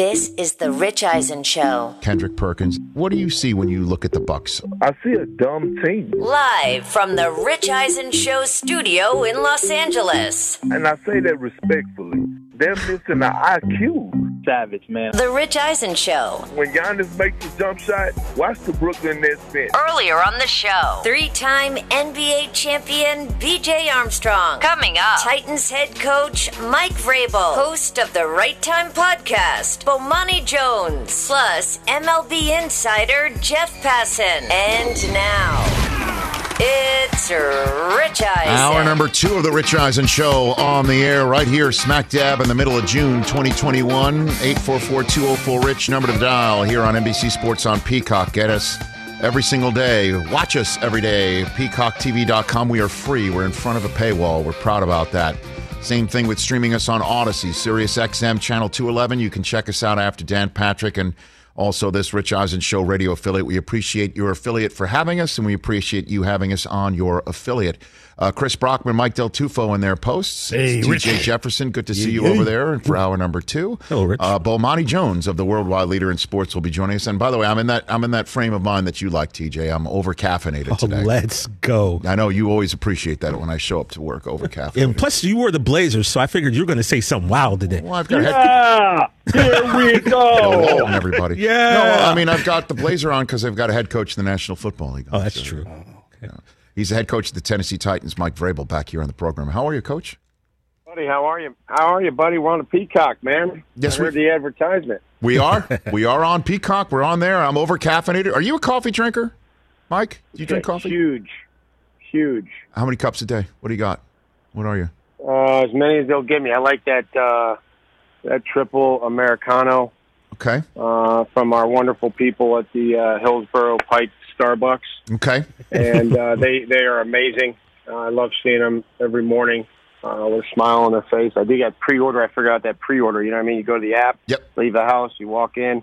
This is the Rich Eisen Show. Kendrick Perkins. What do you see when you look at the Bucks? I see a dumb team. Live from the Rich Eisen Show studio in Los Angeles. And I say that respectfully. They're missing the IQ. Savage, man. The Rich Eisen Show. When Giannis makes a jump shot, watch the Brooklyn Nets bench. Earlier on the show, three time NBA champion BJ Armstrong. Coming up, Titans head coach Mike Vrabel, host of the Right Time podcast, Bomani Jones, plus MLB insider Jeff Passan. And now, it's Rich Eisen. Hour number two of the Rich Eisen Show on the air right here, smack dab in the middle of June 2021. 844-204-RICH, number to dial here on NBC Sports on Peacock. Get us every single day. Watch us every day. PeacockTV.com. We are free. We're in front of a paywall. We're proud about that. Same thing with streaming us on Odyssey, Sirius XM, Channel 211. You can check us out after Dan Patrick and also this Rich Eisen Show radio affiliate. We appreciate your affiliate for having us, and we appreciate you having us on your affiliate. Uh, Chris Brockman, Mike Del Tufo in their posts. Hey, TJ Jefferson, good to see Yeah, you yeah. over there for hour number two. Hello, Rich. Uh, Bomani Jones of the Worldwide Leader in Sports will be joining us. And by the way, I'm in that I'm in that frame of mind that you like, TJ. I'm over caffeinated Oh, today. let's go. I know you always appreciate that when I show up to work over caffeinated. And plus, you were the Blazers, so I figured you were going to say something wild today. well, I've got head- Ah, here we go. Hello, everybody. Yeah. No, I mean I've got the blazer on because I've got a head coach in the National Football League. Oh, that's So, true. He's the head coach of the Tennessee Titans, Mike Vrabel, back here on the program. How are you, Coach? Buddy, how are you? How are you, buddy? We're on the Peacock, man. Yes, I heard we- the advertisement. We are. we are on Peacock. We're on there. I'm over caffeinated. Are you a coffee drinker, Mike? Do you drink Yeah, coffee? Huge, huge. How many cups a day? What do you got? What are you? Uh, as many as they'll give me. I like that uh, that triple americano Okay. uh, from our wonderful people at the uh, Hillsboro Pike Starbucks, Okay. and uh, they they are amazing. Uh, I love seeing them every morning uh, with a smile on their face. I do get pre-order. I figured out that pre-order. You know what I mean? You go to the app. Yep. leave the house, you walk in.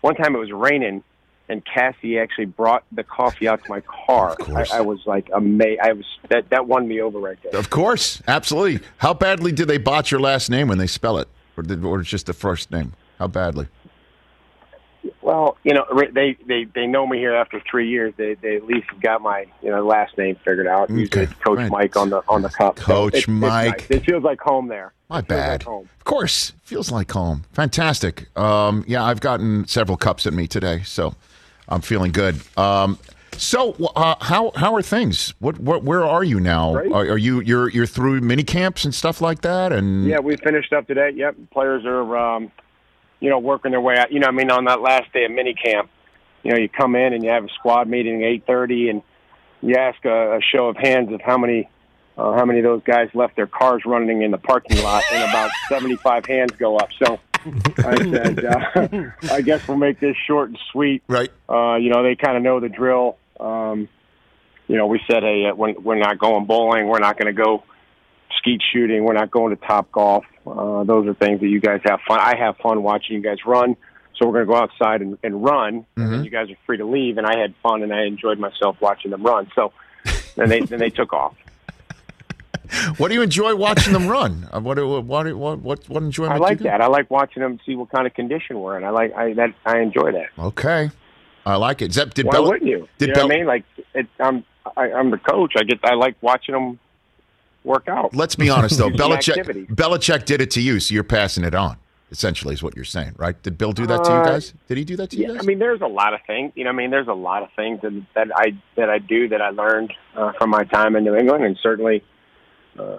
One time it was raining, and Cassie actually brought the coffee out to my car. Of course. I, I was like amazed. I was that that won me over right there. Of course. Absolutely. How badly did they botch your last name when they spell it, or did, or just the first name? How badly? Well, you know, they they they know me here after three years. They they at least got my you know last name figured out. Okay. it's Coach Right. Mike on the on the cup. So Coach it's- it's Mike. nice. It feels like home there. My bad. Like home. Of course, feels like home. Fantastic. Um, yeah, I've gotten several cups at me today, so I'm feeling good. Um, so, uh, how how are things? What, what where are you now? Are, are you you're you're through mini camps and stuff like that? And Yeah, we finished up today. Yep, players are, um, you know, working their way out. You know, I mean, on that last day of mini camp, you know, you come in and you have a squad meeting at eight thirty, and you ask a, a show of hands of how many, uh, how many of those guys left their cars running in the parking lot, and about seventy-five hands go up. So. I said, uh, I guess we'll make this short and sweet. right. Uh, you know, they kind of know the drill. Um, you know, we said, hey, uh, we're, we're not going bowling. We're not going to go skeet shooting. We're not going to Topgolf. Uh, those are things that you guys have fun. I have fun watching you guys run. So we're going to go outside and, and run. And you guys are free to leave. And I had fun and I enjoyed myself watching them run. So then they then they took off. What do you enjoy watching them run? Uh, What what what what what, what enjoyment? I like that. I like watching them see what kind of condition we're in. I like I that I enjoy that. Okay, I like it. That, did Why Bel- wouldn't you? Did you know Bel- I mean? Like it, I'm I, I'm the coach. I get I like watching them work out. Let's be honest though. Belichick activity. Belichick did it to you, so you're passing it on. Essentially, is what you're saying, right? Did Bill do that to you Uh, guys? Did he do that to you Yeah, guys? I mean, there's a lot of things. You know, I mean, there's a lot of things that, that I that I do that I learned uh, from my time in New England, and certainly uh,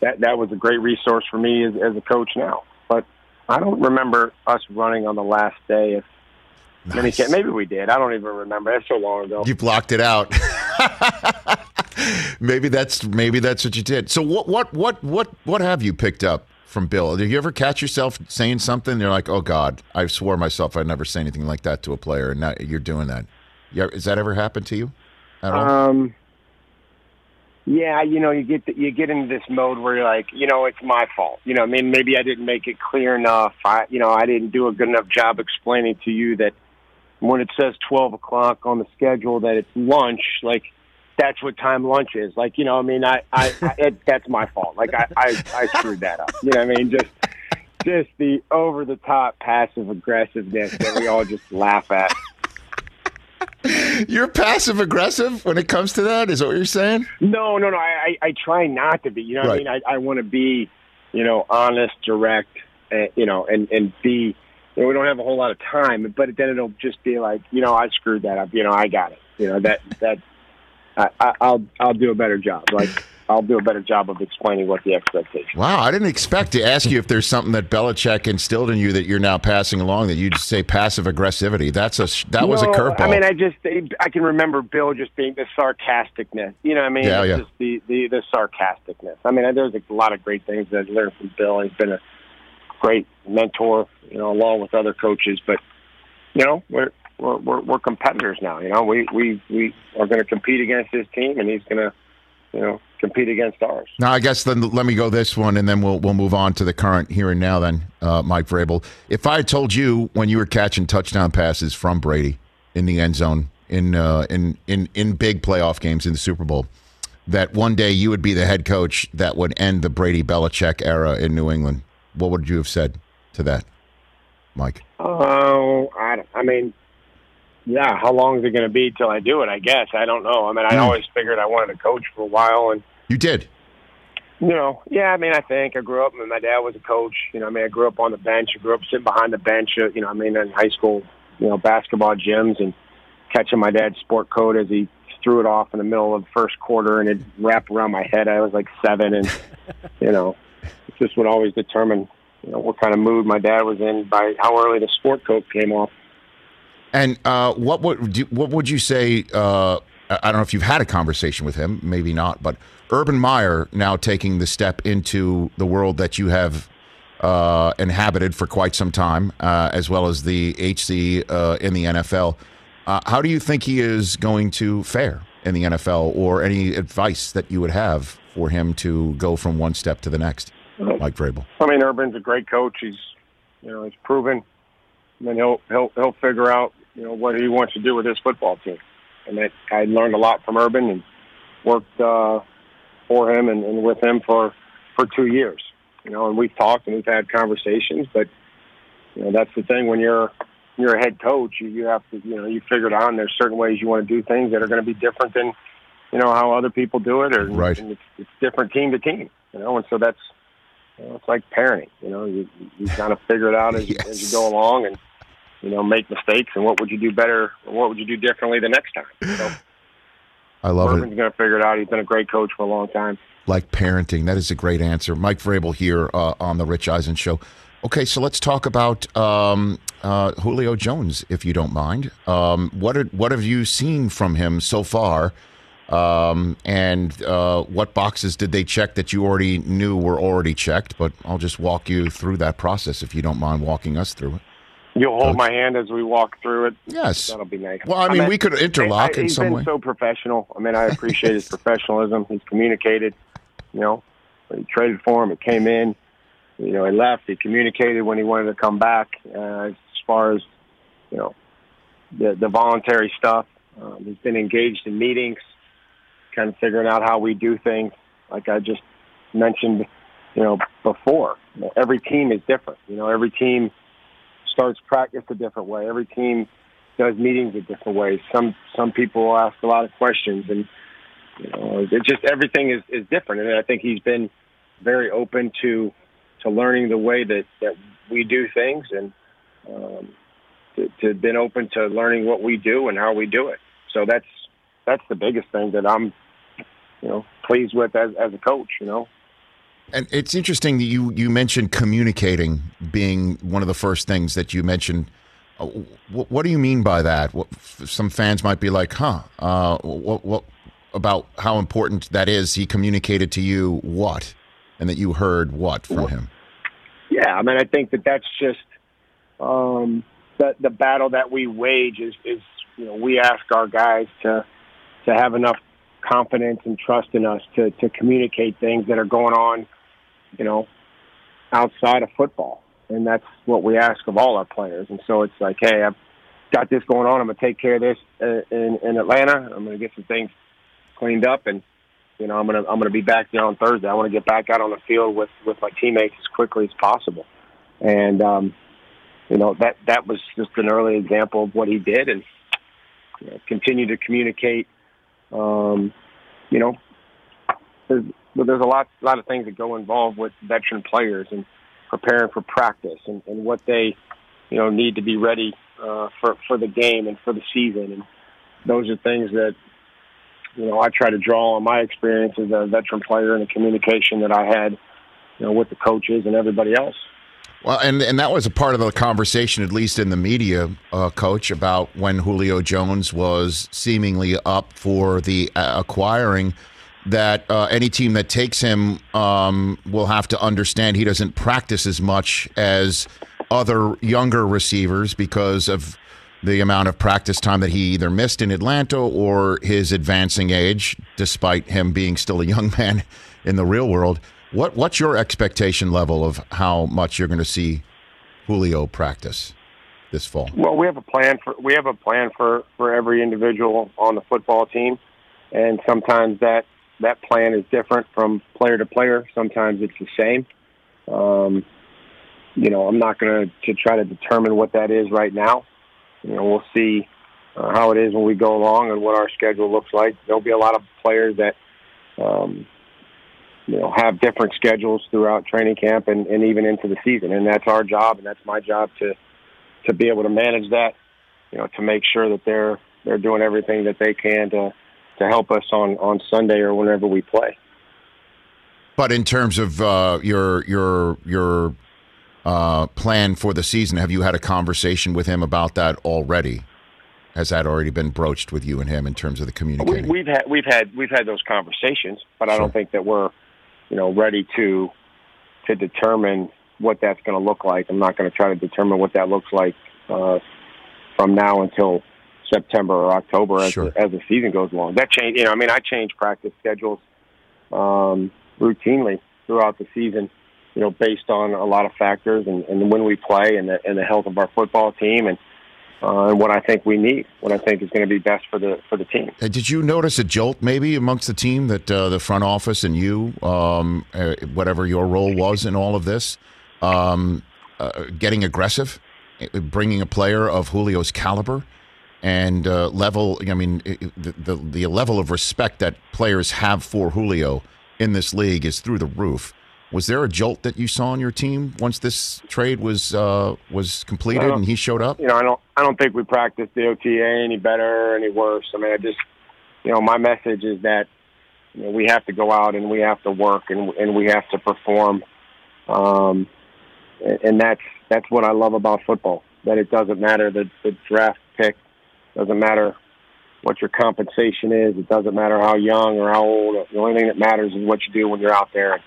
that that was a great resource for me as, as a coach now. But I don't remember us running on the last day of Nice. Maybe we did. I don't even remember. That's so long ago. You blocked it out. maybe that's maybe that's what you did. So what what what what what have you picked up from Bill? Did you ever catch yourself saying something? You're like, oh God, I swore myself I'd never say anything like that to a player, and now you're doing that. Yeah, has that ever happened to you at all? Um, yeah, you know, you get you get into this mode where you're like, you know, it's my fault. You know, I mean, maybe I didn't make it clear enough. I, you know, I didn't do a good enough job explaining to you that when it says twelve o'clock on the schedule that it's lunch, like that's what time lunch is. Like, you know, I mean, I, I, I it, that's my fault. Like, I, I, I screwed that up. You know, what I mean, just just the over the top passive aggressiveness that we all just laugh at. You're passive aggressive when it comes to that. Is that what you're saying? No, no, no. I, I, I try not to be. You know, what Right. I mean, I, I want to be, you know, honest, direct, uh, you know, and and be. You know, we don't have a whole lot of time, but then it'll just be like, you know, I screwed that up. You know, I got it. You know that that I, I, I'll I'll do a better job. Like I'll do a better job of explaining what the expectation. Wow, I didn't expect to ask you if there's something that Belichick instilled in you that you're now passing along. That you'd say passive aggressivity. That's a that was a No, curveball. I mean, I just I can remember Bill just being the sarcasticness. You know, what I mean, Yeah, yeah. just the, the the sarcasticness. I mean, there's a lot of great things that I learned from Bill. He's been a great mentor, you know, along with other coaches. But you know, we're we're we're, we're competitors now. You know, we we we are going to compete against his team, and he's going to, you know, compete against ours. Now, I guess then let me go this one, and then we'll we'll move on to the current here and now. Then, uh, Mike Vrabel, if I had told you when you were catching touchdown passes from Brady in the end zone in uh, in in in big playoff games in the Super Bowl, that one day you would be the head coach that would end the Brady Belichick era in New England, what would you have said to that, Mike? Oh, I, I mean, yeah. How long is it going to be till I do it? I guess I don't know. I mean, I Hmm. always figured I wanted to coach for a while, and You did. you know, yeah. I mean, I think I grew up. I mean, my dad was a coach. You know, I mean, I grew up on the bench. I grew up sitting behind the bench. uh, You know, I mean, in high school, you know, basketball gyms and catching my dad's sport coat as he threw it off in the middle of the first quarter, and it wrapped around my head. I was like seven, and you know, just would always determine you know what kind of mood my dad was in by how early the sport coat came off. And uh, what would do, what would you say? Uh, I don't know if you've had a conversation with him, maybe not, but Urban Meyer now taking the step into the world that you have uh, inhabited for quite some time, uh, as well as the HC uh, in the NFL. Uh, how do you think he is going to fare in the NFL, or any advice that you would have for him to go from one step to the next, Mike Vrabel? I mean, Urban's a great coach. He's, you know, he's proven. I mean, he'll he'll he'll figure out, you know, what he wants to do with his football team. And that I learned a lot from Urban and worked uh, for him and, and with him for for two years. You know, and we've talked and we've had conversations, but you know, that's the thing when you're you're a head coach, you, you have to, you know, you figure it out. And there's certain ways you want to do things that are going to be different than, you know, how other people do it, or Right. and it's, it's different team to team. You know, and so that's you know, it's like parenting. You know, you you kind of figure it out as, you as you go along, and you know, make mistakes. And what would you do better, or what would you do differently the next time? So I love it. Urban's going to figure it out. He's been a great coach for a long time. like parenting. That is a great answer. Mike Vrabel here uh, on the Rich Eisen Show. Okay, so let's talk about um, uh, Julio Jones, if you don't mind. Um, what are, what have you seen from him so far? Um, and uh, what boxes did they check that you already knew were already checked? But I'll just walk you through that process if you don't mind walking us through it. You'll hold Coach. my hand as we walk through it. Yes. That'll be nice. Well, I mean, we could interlock I- in he's some been so professional. I mean, I appreciate his professionalism. He's communicated. You know, he traded for him, it came in. You know, he left. He communicated when he wanted to come back. Uh, as far as you know, the the voluntary stuff. Um, he's been engaged in meetings, kind of figuring out how we do things. Like I just mentioned, you know, before. Every team is different. You know, every team starts practice a different way. Every team does meetings a different way. Some some people ask a lot of questions, and you know, it just everything is is different. And I think he's been very open to to learning the way that that we do things, and um, to, to been open to learning what we do and how we do it. So that's that's the biggest thing that I'm you know pleased with as as a coach. You know. And it's interesting that you you mentioned communicating being one of the first things that you mentioned. Uh, What, what do you mean by that? What, some fans might be like, "Huh? Uh, what, what about how important that is?" He communicated to you what, and that you heard what from him. Yeah, I mean, I think that that's just um, the the battle that we wage is is you know we ask our guys to to have enough confidence and trust in us to to communicate things that are going on, you know, outside of football, and that's what we ask of all our players. And so it's like, hey, I've got this going on. I'm gonna take care of this uh, in in Atlanta. I'm gonna get some things cleaned up and you know, I'm gonna I'm gonna be back there on Thursday. I want to get back out on the field with with my teammates as quickly as possible. and um, you know that that was just an early example of what he did, and you know, continue to communicate. Um, you know, there's, there's a lot lot of things that go involved with veteran players and preparing for practice and, and what they you know need to be ready uh, for for the game and for the season, and those are things that you know I try to draw on my experience as a veteran player and the communication that I had you know with the coaches and everybody else. Well, and and that was a part of the conversation, at least in the media, uh, coach, about when Julio Jones was seemingly up for the uh, acquiring. That uh, any team that takes him um, will have to understand he doesn't practice as much as other younger receivers because of the amount of practice time that he either missed in Atlanta or his advancing age, despite him being still a young man in the real world. What what's your expectation level of how much you're going to see Julio practice this fall? Well, we have a plan for we have a plan for for every individual on the football team, and sometimes that that plan is different from player to player. Sometimes it's the same. Um, you know, I'm not going to try to determine what that is right now. You know, we'll see uh, how it is when we go along and what our schedule looks like. There'll be a lot of players that um, you know have different schedules throughout training camp and, and even into the season and that's our job and that's my job to to be able to manage that you know to make sure that they're they're doing everything that they can to to help us on on Sunday or whenever we play but in terms of uh, your your your uh, plan for the season have you had a conversation with him about that already has that already been broached with you and him in terms of the communicating? We, have had we've had we've had those conversations, but I don't think that we're you know, ready to to determine what that's going to look like. I'm not going to try to determine what that looks like uh, from now until September or October as, Sure. the, as the season goes along. That change, you know, I mean, I change practice schedules um, routinely throughout the season, you know, based on a lot of factors and, and when we play and the, and the health of our football team and uh, and what I think we need, what I think is going to be best for the for the team. Did you notice a jolt maybe amongst the team that uh, the front office and you, um, uh, whatever your role was in all of this, um, uh, getting aggressive, bringing a player of Julio's caliber and uh, level? I mean, the, the the level of respect that players have for Julio in this league is through the roof. Was there a jolt that you saw on your team once this trade was uh, was completed and he showed up? you know, I don't I don't think we practiced the OTA any better or any worse. I mean, I just you know, my message is that you know, we have to go out and we have to work and and we have to perform. Um and, and that's that's what I love about football. That it doesn't matter the the draft pick, doesn't matter what your compensation is, it doesn't matter how young or how old. The only thing that matters is what you do when you're out there.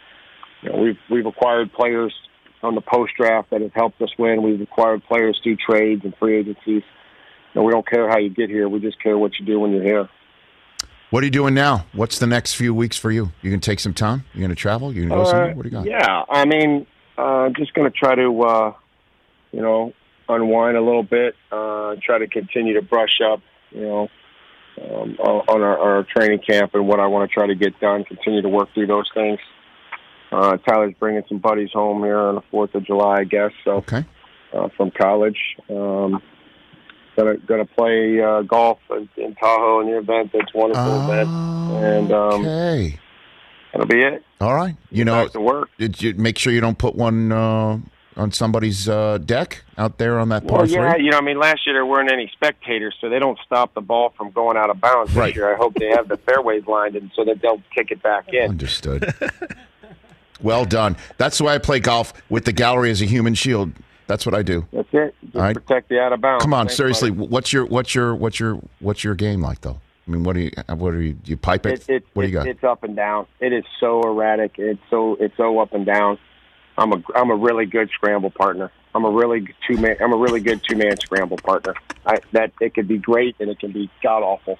You know, we've we've acquired players on the post draft that have helped us win. We've acquired players through trades and free agencies. No, we don't care how you get here. We just care what you do when you're here. What are you doing now? What's the next few weeks for you? You gonna take some time? You gonna travel? You gonna go somewhere? Uh, What do you got? Yeah, I mean, uh, just going to try to, uh, you know, unwind a little bit. Uh, try to continue to brush up, you know, um, on our, our training camp and what I want to try to get done. Continue to work through those things. Uh, Tyler's bringing some buddies home here on the Fourth of July, I guess. So Okay. uh, from college. Um, gonna gonna play uh, golf in, in Tahoe in the event. That's wonderful event, and um, okay. that'll be it. All right. You know, to work. did you make sure you don't put one uh, on somebody's uh, deck out there on that par Well, yeah, three? you know, I mean, last year there weren't any spectators, so they don't stop the ball from going out of bounds. Right. This year, I hope they have the fairways lined, and so that they'll kick it back in. Understood. well done. That's why I play golf with the gallery as a human shield. That's what I do. That's it. Just All right. protect the out of bounds. Come on, Thanks, seriously. buddy. What's your what's your what's your what's your game like though? I mean, what do you what are you do you pipe it? It, it, what do you got? It's up and down. It is so erratic. It's so it's so up and down. I'm a I'm a really good scramble partner. I'm a really two man. I'm a really good two man scramble partner. I, that it could be great and it can be god awful.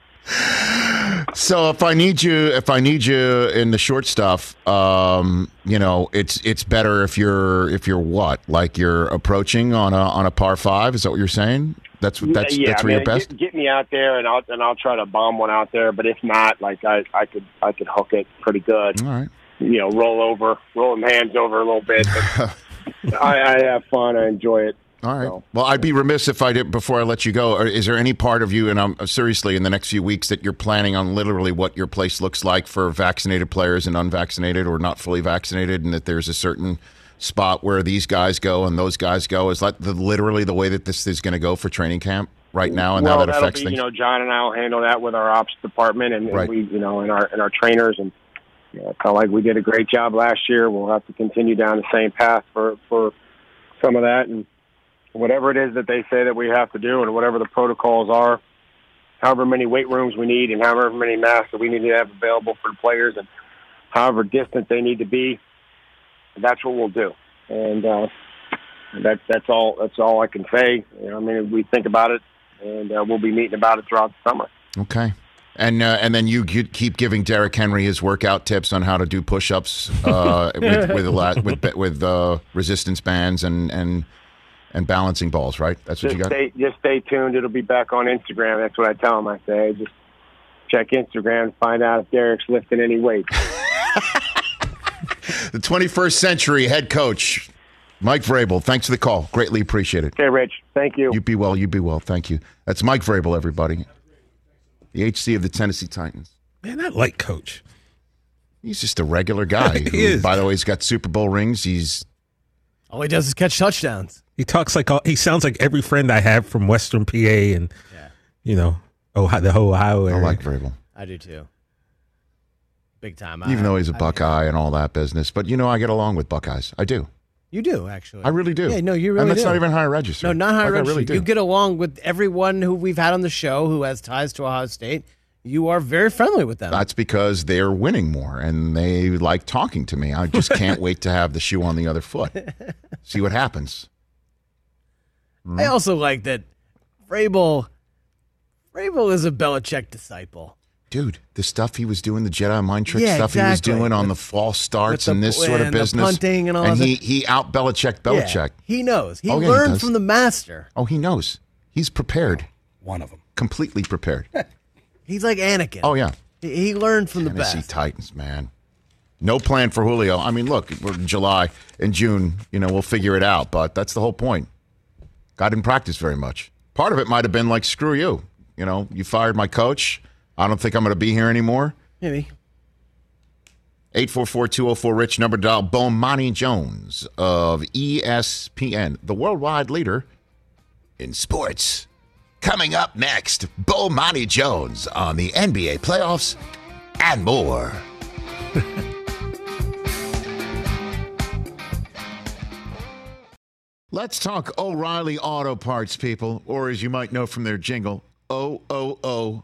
So if I need you, if I need you in the short stuff, um, you know, it's it's better if you're if you're what like you're approaching on a on a par five. Is that what you're saying? That's that's yeah, that's where mean, you're best. Get, get me out there and I'll and I'll try to bomb one out there. But if not, like I I could I could hook it pretty good. All right. You know, roll over, roll them hands over a little bit. I, I have fun. I enjoy it. All right. So- Well, I'd be remiss if I did before I let you go. Or is there any part of you, and I'm seriously in the next few weeks, that you're planning on literally what your place looks like for vaccinated players and unvaccinated or not fully vaccinated, and that there's a certain spot where these guys go and those guys go? Is that the, literally the way that this is going to go for training camp right now, and well, how that affects be, things? you know, John and I will handle that with our ops department and, and Right. we, you know, and our and our trainers and you know, kind of like we did a great job last year. We'll have to continue down the same path for for some of that and whatever it is that they say that we have to do and whatever the protocols are. However many weight rooms we need and however many masks that we need to have available for the players and however distant they need to be, that's what we'll do. And uh, that's that's all that's all I can say. You know, I mean, we think about it, and uh, we'll be meeting about it throughout the summer. Okay. And uh, and then you g- keep giving Derrick Henry his workout tips on how to do push-ups uh, with with a lot, with with uh, resistance bands and and and balancing balls, right? That's what Just you got. stay just stay tuned. It'll be back on Instagram. That's what I tell them. I say just check Instagram and find out if Derrick's lifting any weight. The 21st century head coach, Mike Vrabel. Thanks for the call. Greatly appreciate it. okay, Rich. Thank you. You be well. You be well. Thank you. That's Mike Vrabel, everybody. The HC of the Tennessee Titans. Man, I like Coach. He's just a regular guy. He who, is. By the way, he's got Super Bowl rings. He's All he does is catch touchdowns. He talks like all, he sounds like every friend I have from Western PA and you know Ohio, the whole Ohio I like Vrabel, I do too. Big time. even I- though he's a I- Buckeye and all that business. But you know, I get along with Buckeyes. I do. You do actually. I really do. Yeah, no, you really And that's do. not even higher register. No, not higher Like, I register. really do. You get along with everyone who we've had on the show who has ties to Ohio State. You are very friendly with them. That's because they're winning more and they like talking to me. I just can't wait to have the shoe on the other foot. See what happens. I also like that Vrabel. Vrabel is a Belichick disciple. Dude, the stuff he was doing, the Jedi mind trick Yeah, stuff he was doing on With- the false starts the- and this sort of and the business. punting and all and that. he, he out Belichick Belichick. Yeah, he knows. He Oh, yeah, learned does. from the master. Oh, he knows. He's prepared. One of them. Completely prepared. He's like Anakin. Oh, yeah. He, he learned from the Tennessee best. Titans, man. No plan for Julio. I mean, look, we're in July and June. You know, we'll figure it out. But that's the whole point. God didn't practice very much. Part of it might have been like, screw you. You know, you fired my coach. I don't think I'm going to be here anymore. Maybe. 844-204-RICH, number dial, Bomani Jones of ESPN, the worldwide leader in sports. Coming up next, Bomani Jones on the NBA playoffs and more. Let's talk O'Reilly Auto Parts, people, or as you might know from their jingle, O O O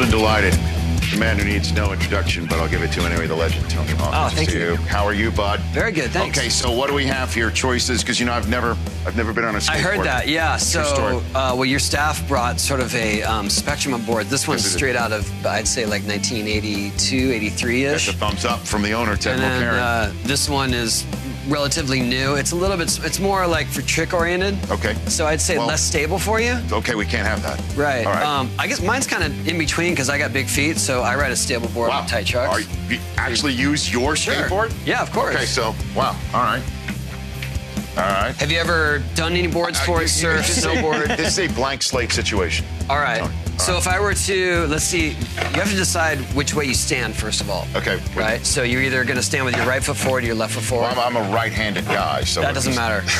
Thrilled and delighted The man who needs no introduction, but I'll give it to anyway. The legend, Tony Hawk. Oh, thank is you. How are you, bud? Very good, thanks. Okay, so what do we have here? Choices, because you know I've never, I've never been on a skateboard. I heard that, yeah. So, uh, well, your staff brought sort of a um, spectrum of board. This one's straight out of, I'd say, like 1982, 83 That's a thumbs up from the owner, Ted And then uh, this one is relatively new. It's a little bit, it's more like for trick oriented. okay. So I'd say Well- less stable for you. Okay, we can't have that. Right. All right. Um, I guess mine's kind of in between because I got big feet, so I ride a stable board wow. with tight chucks. Are you actually use your Sure. skateboard? Yeah, of course. Okay, so wow. All right. All right. Have you ever done any board Uh, sports, you- you- surf, a- snowboard? This is a blank slate situation. All right. So if I were to, let's see, you have to decide which way you stand first of all. Okay. Right. So you're either going to stand with your right foot forward or your left foot forward. Well, I'm, I'm a right-handed guy, so that doesn't matter.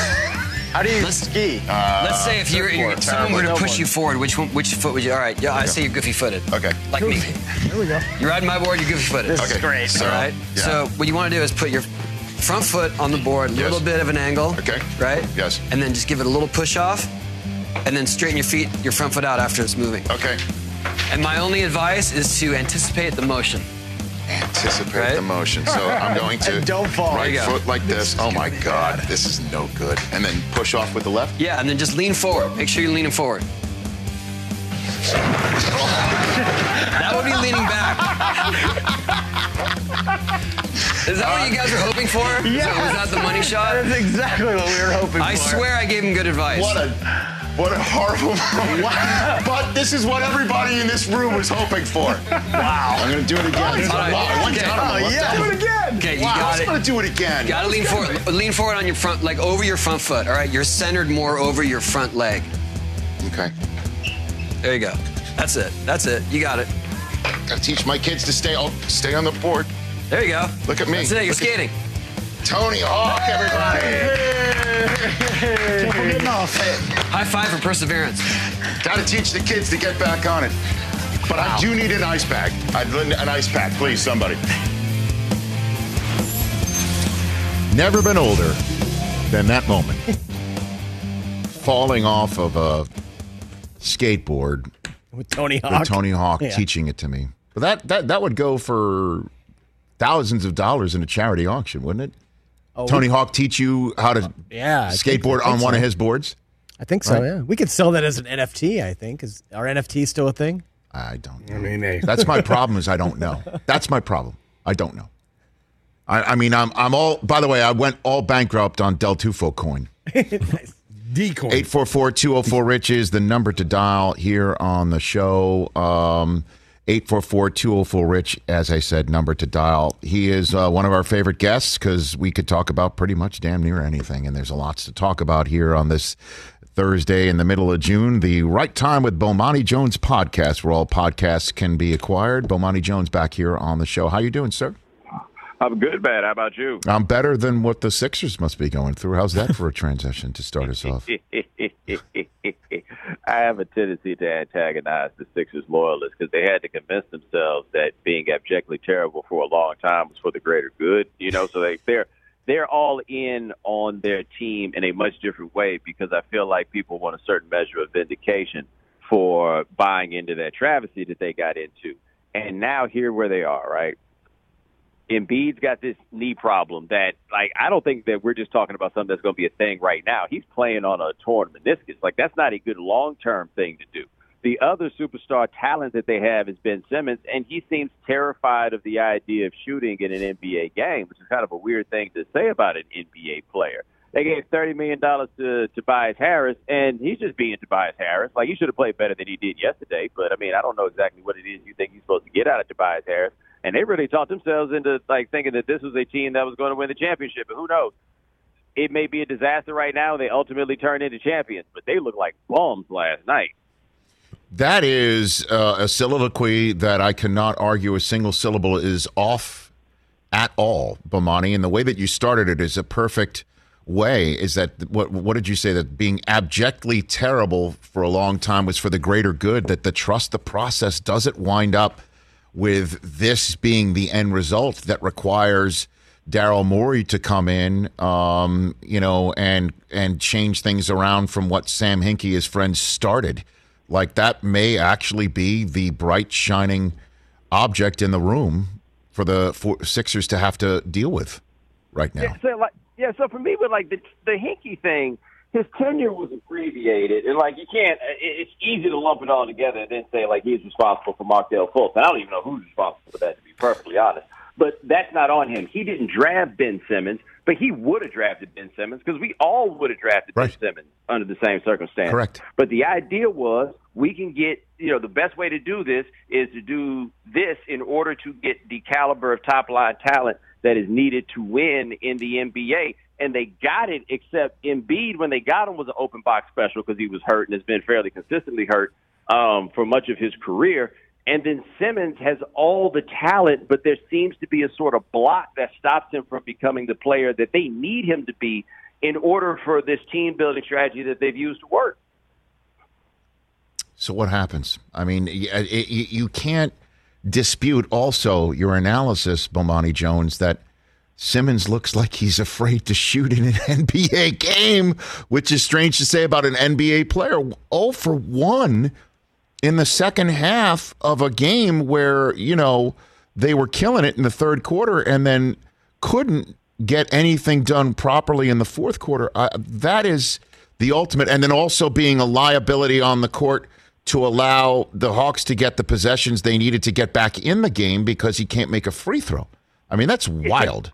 How do you Let's- ski? Uh, let's say if you're, surfboard, if someone were to push you forward, which one, which foot would you? All right. Yeah, I say you're goofy footed. Okay. Like me. There we go. You're ride my board, you're goofy footed. This Okay. is great. So, All right. yeah. So what you want to do is put your front foot on the board, a Yes. little bit of an angle. Okay. Right. Yes. And then just give it a little push off, and then straighten your feet, your front foot out after it's moving. Okay. And my only advice is to anticipate the motion. Anticipate Right? the motion. So I'm going to And don't fall. right There you go. foot like this. Oh my God, this is no good. And then push off with the left. Yeah, and then just lean forward. Make sure you're leaning forward. that would be leaning back. Is that what you guys were hoping for? Yeah. So was that the money shot? That's exactly what we were hoping I for. I swear I gave him good advice. What a what a horrible moment. but this is what everybody in this room was hoping for. Wow. I'm gonna do it again. All right. Wow, I went Okay. down on my Oh, left yeah. foot. Do it again. Okay, you Wow, I got was it. gonna do it again. Got to lean forward. Lean forward on your front, like over your front foot. All right, you're centered more over your front leg. Okay. There you go. That's it. That's it. You got it. Gotta teach my kids to stay oh, stay on the board. There you go. Look at me. That's it. You're Look at- skating. Tony Hawk, everybody. Getting off. High five for perseverance. Gotta teach the kids to get back on it. But I do need an ice bag. I'd lend an ice pack, please, somebody. Never been older than that moment. Falling off of a skateboard With Tony Hawk. with Hawk. Tony Hawk Yeah. teaching it to me. But that, that that would go for thousands of dollars in a charity auction, wouldn't it? Oh, Tony Hawk teach you how to Yeah. I skateboard I think on one so. of his boards? I think so. Right. Yeah. We could sell that as an NFT. I think. Is our NFT still a thing? I don't know. I mean, hey. That's my problem is I don't know. That's my problem. I don't know. I, I mean, I'm I'm all. By the way, I went all bankrupt on Del Tufo coin. Decoy. 844-204 Rich is the number to dial here on the show. Um, 844-204 Rich, as I said, number to dial. He is uh, one of our favorite guests because we could talk about pretty much damn near anything, and there's a lots to talk about here on this Thursday in the middle of June. The Right Time with Bomani Jones podcast, where all podcasts can be acquired. Bomani Jones back here on the show. How you doing, sir? I'm good, man. How about you? I'm better than what the Sixers must be going through. How's that for a transition to start us off? I have a tendency to antagonize the Sixers loyalists because they had to convince themselves that being abjectly terrible for a long time was for the greater good. You know, so they, they're they're all in on their team in a much different way because I feel like people want a certain measure of vindication for buying into that travesty that they got into. And now here where they are, right? Embiid's got this knee problem that, like, I don't think that we're just talking about something that's going to be a thing right now. He's playing on a torn meniscus. Like, that's not a good long term thing to do. The other superstar talent that they have is Ben Simmons, and he seems terrified of the idea of shooting in an NBA game, which is kind of a weird thing to say about an NBA player. They gave thirty million dollars to Tobias Harris, and he's just being Tobias Harris. Like he should have played better than he did yesterday. But I mean, I don't know exactly what it is you think he's supposed to get out of Tobias Harris. And they really talked themselves into like thinking that this was a team that was going to win the championship. And who knows? It may be a disaster right now. They ultimately turn into champions, but they look like bums last night. That is uh, a soliloquy that I cannot argue a single syllable is off at all, Bomani. And the way that you started it is a perfect way. Is that what? What did you say? That being abjectly terrible for a long time was for the greater good. That the trust the process doesn't wind up with this being the end result that requires Daryl Morey to come in, um, you know, and and change things around from what Sam Hinkie, his friends, started. Like that may actually be the bright shining object in the room for the Sixers to have to deal with right now. Yeah, so like yeah, so for me, with like the the Hinkie thing, his tenure was abbreviated, and like you can't. Uh, it's easy to lump it all together and then say like he's responsible for Markelle Fultz. And I don't even know who's responsible for that, to be perfectly honest. But that's not on him. He didn't draft Ben Simmons, but he would have drafted Ben Simmons because we all would have drafted Right. Ben Simmons under the same circumstance. Correct. But the idea was we can get, you know, the best way to do this is to do this in order to get the caliber of top line talent that is needed to win in the NBA. And they got it, except Embiid, when they got him, was an open box special because he was hurt and has been fairly consistently hurt um, for much of his career. And then Simmons has all the talent, but there seems to be a sort of block that stops him from becoming the player that they need him to be in order for this team building strategy that they've used to work. So what happens? I mean, it, you can't dispute also your analysis, Bomani Jones, that Simmons looks like he's afraid to shoot in an NBA game, which is strange to say about an NBA player. Oh for one in the second half of a game where you know they were killing it in the third quarter and then couldn't get anything done properly in the fourth quarter. Uh, that is the ultimate, and then also being a liability on the court to allow the Hawks to get the possessions they needed to get back in the game because he can't make a free throw. I mean, that's wild.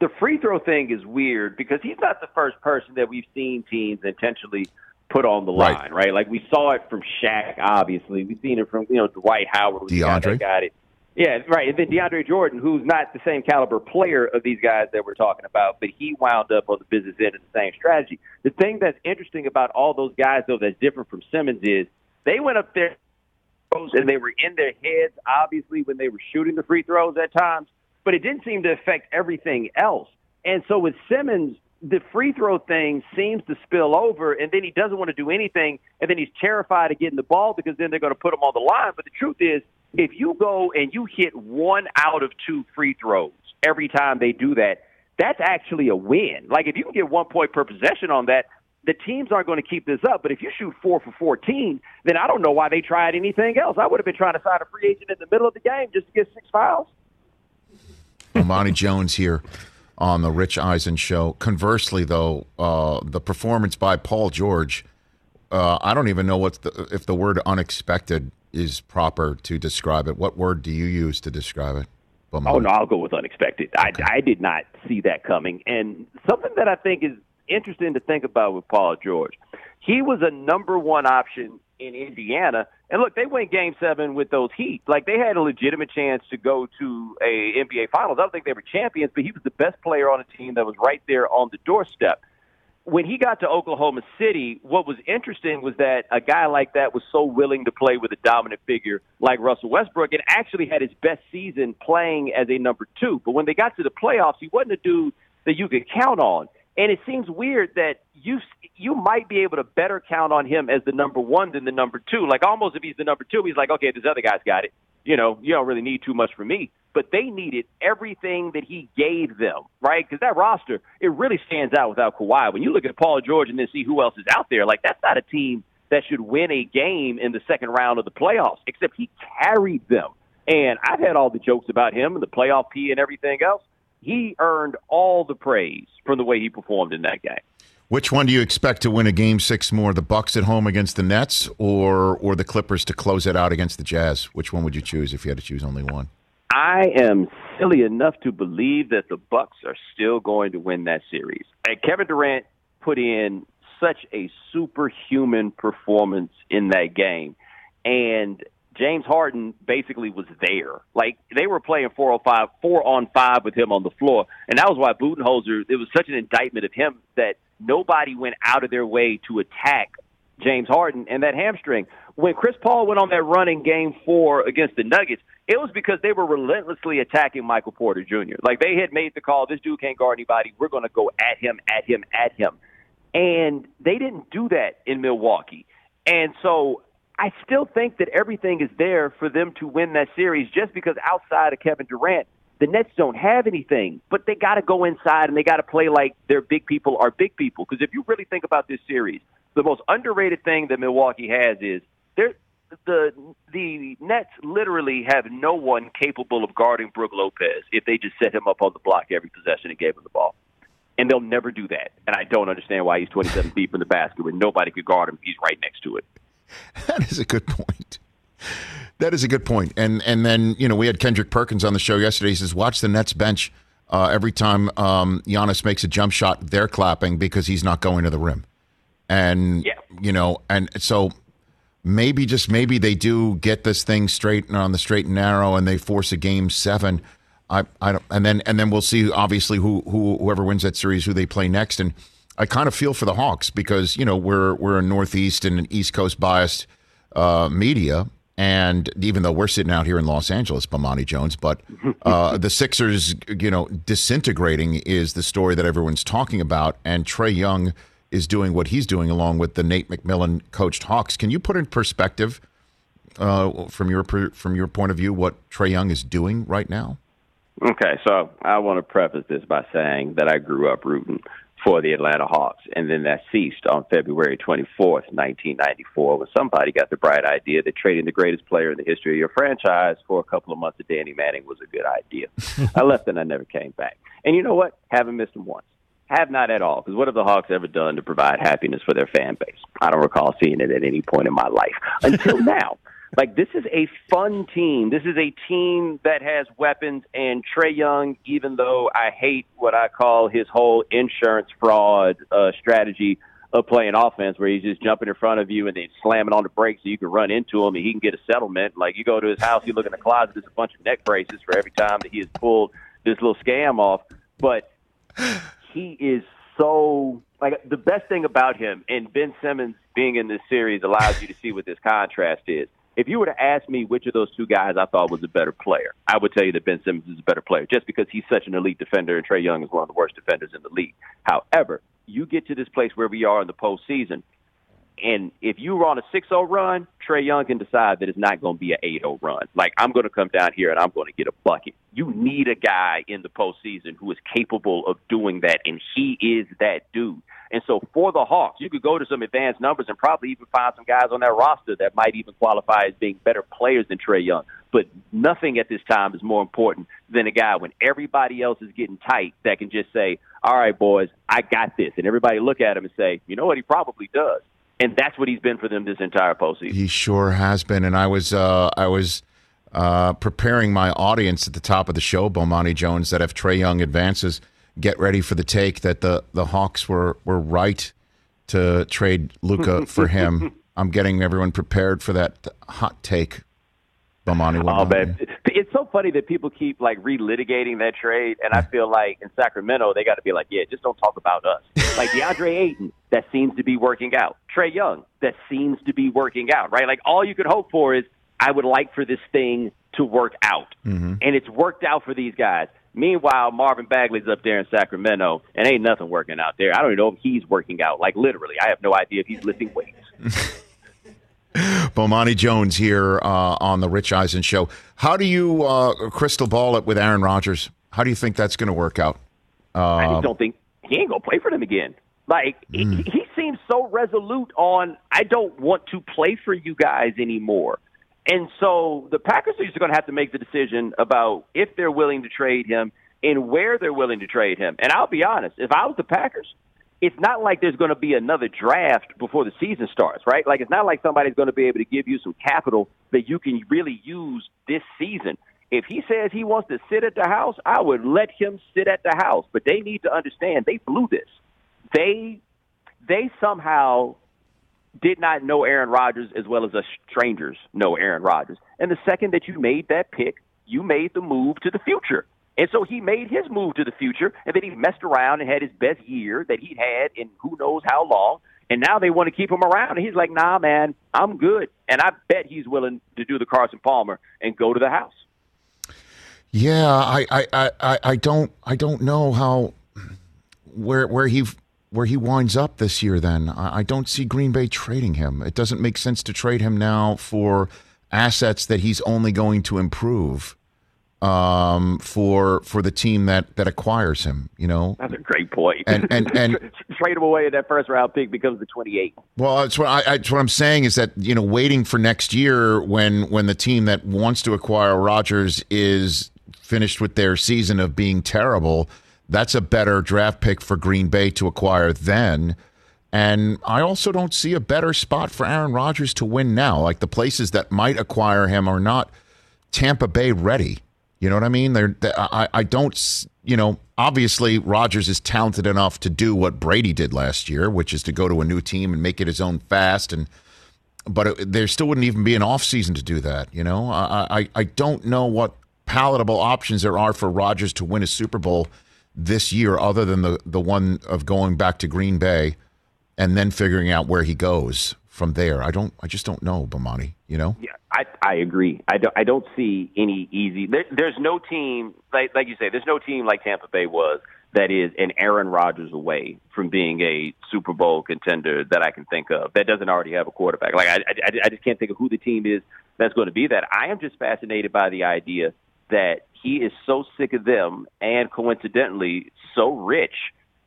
The free throw thing is weird because he's not the first person that we've seen teams intentionally put on the line, right? Like we saw it from Shaq, obviously. We've seen it from you know Dwight Howard, who's the guy DeAndre. got it. Yeah, right. And then DeAndre Jordan, who's not the same caliber player of these guys that we're talking about, but he wound up on the business end of the same strategy. The thing that's interesting about all those guys, though, that's different from Simmons is they went up there and they were in their heads, obviously, when they were shooting the free throws at times, but it didn't seem to affect everything else. And so with Simmons, the free throw thing seems to spill over, and then he doesn't want to do anything, and then he's terrified of getting the ball because then they're going to put him on the line. But the truth is, if you go and you hit one out of two free throws every time they do that, that's actually a win. Like if you can get one point per possession on that, the teams aren't going to keep this up. But if you shoot four for 14, then I don't know why they tried anything else. I would have been trying to sign a free agent in the middle of the game just to get six fouls. Omani Jones here on the Rich Eisen show. Conversely, though, uh, the performance by Paul George, uh, I don't even know what the, if the word unexpected is proper to describe it. What word do you use to describe it? Oh no, I'll go with unexpected. I, I did not see that coming, and something that I think is interesting to think about with Paul George. He was a number one option in Indiana, and look, they went Game Seven with those Heat. Like they had a legitimate chance to go to a NBA Finals. I don't think they were champions, but he was the best player on a team that was right there on the doorstep when he got to Oklahoma City, what was interesting was that a guy like that was so willing to play with a dominant figure like Russell Westbrook and actually had his best season playing as a number two. But when they got to the playoffs, he wasn't a dude that you could count on. And it seems weird that you you might be able to better count on him as the number one than the number two. Like almost if he's the number two, he's like, okay, this other guy's got it. You know, you don't really need too much from me. But they needed everything that he gave them, right? Because that roster, it really stands out without Kawhi. When you look at Paul George and then see who else is out there, like that's not a team that should win a game in the second round of the playoffs. Except he carried them. And I've had all the jokes about him and the playoff P and everything else. He earned all the praise from the way he performed in that game. Which one do you expect to win a game six more? The Bucks at home against the Nets, or or the Clippers to close it out against the Jazz? Which one would you choose if you had to choose only one? I am silly enough to believe that the Bucks are still going to win that series. And Kevin Durant put in such a superhuman performance in that game, and James Harden basically was there. Like they were playing four on five, four on five with him on the floor, and that was why Budenholzer. It was such an indictment of him that nobody went out of their way to attack James Harden and that hamstring. When Chris Paul went on that run in game four against the Nuggets, it was because they were relentlessly attacking Michael Porter Jr. Like they had made the call, this dude can't guard anybody. We're going to go at him, at him, at him. And they didn't do that in Milwaukee. And so I still think that everything is there for them to win that series just because outside of Kevin Durant, the Nets don't have anything, but they got to go inside and they got to play like their big people are big people. Because if you really think about this series, the most underrated thing that Milwaukee has is they're the the Nets literally have no one capable of guarding Brook Lopez if they just set him up on the block every possession and gave him the ball. And they'll never do that. And I don't understand why he's 27 feet from the basket when nobody could guard him. He's right next to it. That is a good point. That is a good point. And and then you know we had Kendrick Perkins on the show yesterday. He says, "Watch the Nets bench uh, every time um, Giannis makes a jump shot. They're clapping because he's not going to the rim." And Yeah. you know, and so maybe just maybe they do get this thing straight and on the straight and narrow, and they force a game seven. I, I don't, and then and then we'll see. Obviously, who who whoever wins that series, who they play next, and I kind of feel for the Hawks because you know we're we're a Northeast and an East Coast biased uh, media, and even though we're sitting out here in Los Angeles, Bomani Jones, but uh, the Sixers, you know, disintegrating is the story that everyone's talking about, and Trae Young is doing what he's doing along with the Nate McMillan coached Hawks. Can you put in perspective uh, from your from your point of view what Trae Young is doing right now? Okay, so I want to preface this by saying that I grew up rooting for the Atlanta Hawks, and then that ceased on February 24th, 1994, when somebody got the bright idea that trading the greatest player in the history of your franchise for a couple of months of Danny Manning was a good idea. I left and I never came back. And you know what? Haven't missed him once. Have not at all. Because what have the Hawks ever done to provide happiness for their fan base? I don't recall seeing it at any point in my life until now. Like this is a fun team. This is a team that has weapons. And Trae Young, even though I hate what I call his whole insurance fraud uh, strategy of playing offense, where he's just jumping in front of you and then slamming on the brakes so you can run into him and he can get a settlement. Like you go to his house, you look in the closet, there's a bunch of neck braces for every time that he has pulled this little scam off. But he is so like the best thing about him and Ben Simmons being in this series allows you to see what this contrast is. If you were to ask me which of those two guys I thought was a better player, I would tell you that Ben Simmons is a better player just because he's such an elite defender and Trae Young is one of the worst defenders in the league. However, you get to this place where we are in the postseason, and if you were on a 6-0 run, Trae Young can decide that it's not going to be an 8-0 run. Like I'm going to come down here and I'm going to get a bucket. You need a guy in the postseason who is capable of doing that, and he is that dude. And so for the Hawks, you could go to some advanced numbers and probably even find some guys on that roster that might even qualify as being better players than Trae Young. But nothing at this time is more important than a guy when everybody else is getting tight that can just say, "All right, boys, I got this," and everybody look at him and say, "You know what? He probably does." And that's what he's been for them this entire postseason. He sure has been, and I was uh, I was uh, preparing my audience at the top of the show, Bomani Jones, that if Trae Young advances, get ready for the take that the the Hawks were were right to trade Luka for him. I'm getting everyone prepared for that hot take. Bomani, Oh man, it's so funny that people keep like relitigating that trade, and I feel like in Sacramento they got to be like, yeah, just don't talk about us. like DeAndre Ayton, that seems to be working out. Trae Young, that seems to be working out. Right? Like all you could hope for is I would like for this thing to work out, Mm-hmm. and it's worked out for these guys. Meanwhile, Marvin Bagley's up there in Sacramento, and ain't nothing working out there. I don't even know if he's working out. Like literally, I have no idea if he's lifting weights. Bomani Jones here uh, on the Rich Eisen show. How do you uh, crystal ball it with Aaron Rodgers? How do you think that's going to work out? I Uh, just don't think he ain't gonna play for them again. Like Hmm. he, he seems so resolute on I don't want to play for you guys anymore. And so the Packers are just going to have to make the decision about if they're willing to trade him and where they're willing to trade him. And I'll be honest, if I was the Packers, it's not like there's going to be another draft before the season starts, right? Like it's not like somebody's going to be able to give you some capital that you can really use this season. If he says he wants to sit at the house, I would let him sit at the house. But they need to understand they blew this. They they somehow did not know Aaron Rodgers as well as us strangers know Aaron Rodgers. And the second that you made that pick, you made the move to the future. And so he made his move to the future, and then he messed around and had his best year that he'd had in who knows how long. And now they want to keep him around. And he's like, nah, man, I'm good. And I bet he's willing to do the Carson Palmer and go to the house. Yeah, I, I, I, I- I don't I don't know how where where he where he winds up this year. Then I, I don't see Green Bay trading him. It doesn't make sense to trade him now for assets that he's only going to improve. um, for for the team that that acquires him. You know, That's a great point. And- and- and- trade him away, and that first round pick becomes the 28. Well, that's what I, I that's what I'm saying is that you know waiting for next year when when the team that wants to acquire Rodgers is finished with their season of being terrible, that's a better draft pick for Green Bay to acquire then. And I also don't see a better spot for Aaron Rodgers to win now. Like the places that might acquire him are not Tampa Bay ready. You know what I mean? They're, they, I, I don't, you know, obviously Rodgers is talented enough to do what Brady did last year, which is to go to a new team and make it his own fast. And, but it, there still wouldn't even be an off season to do that. You know, I, I, I don't know what palatable options there are for Rodgers to win a Super Bowl this year, other than the, the one of going back to Green Bay and then figuring out where he goes from there. I don't, I just don't know, Bomani, you know? Yeah, I I agree. I don't I don't see any easy. There, there's no team like like you say. There's no team like Tampa Bay was that is an Aaron Rodgers away from being a Super Bowl contender that I can think of that doesn't already have a quarterback. Like I I, I just can't think of who the team is that's going to be that. I am just fascinated by the idea that he is so sick of them and coincidentally so rich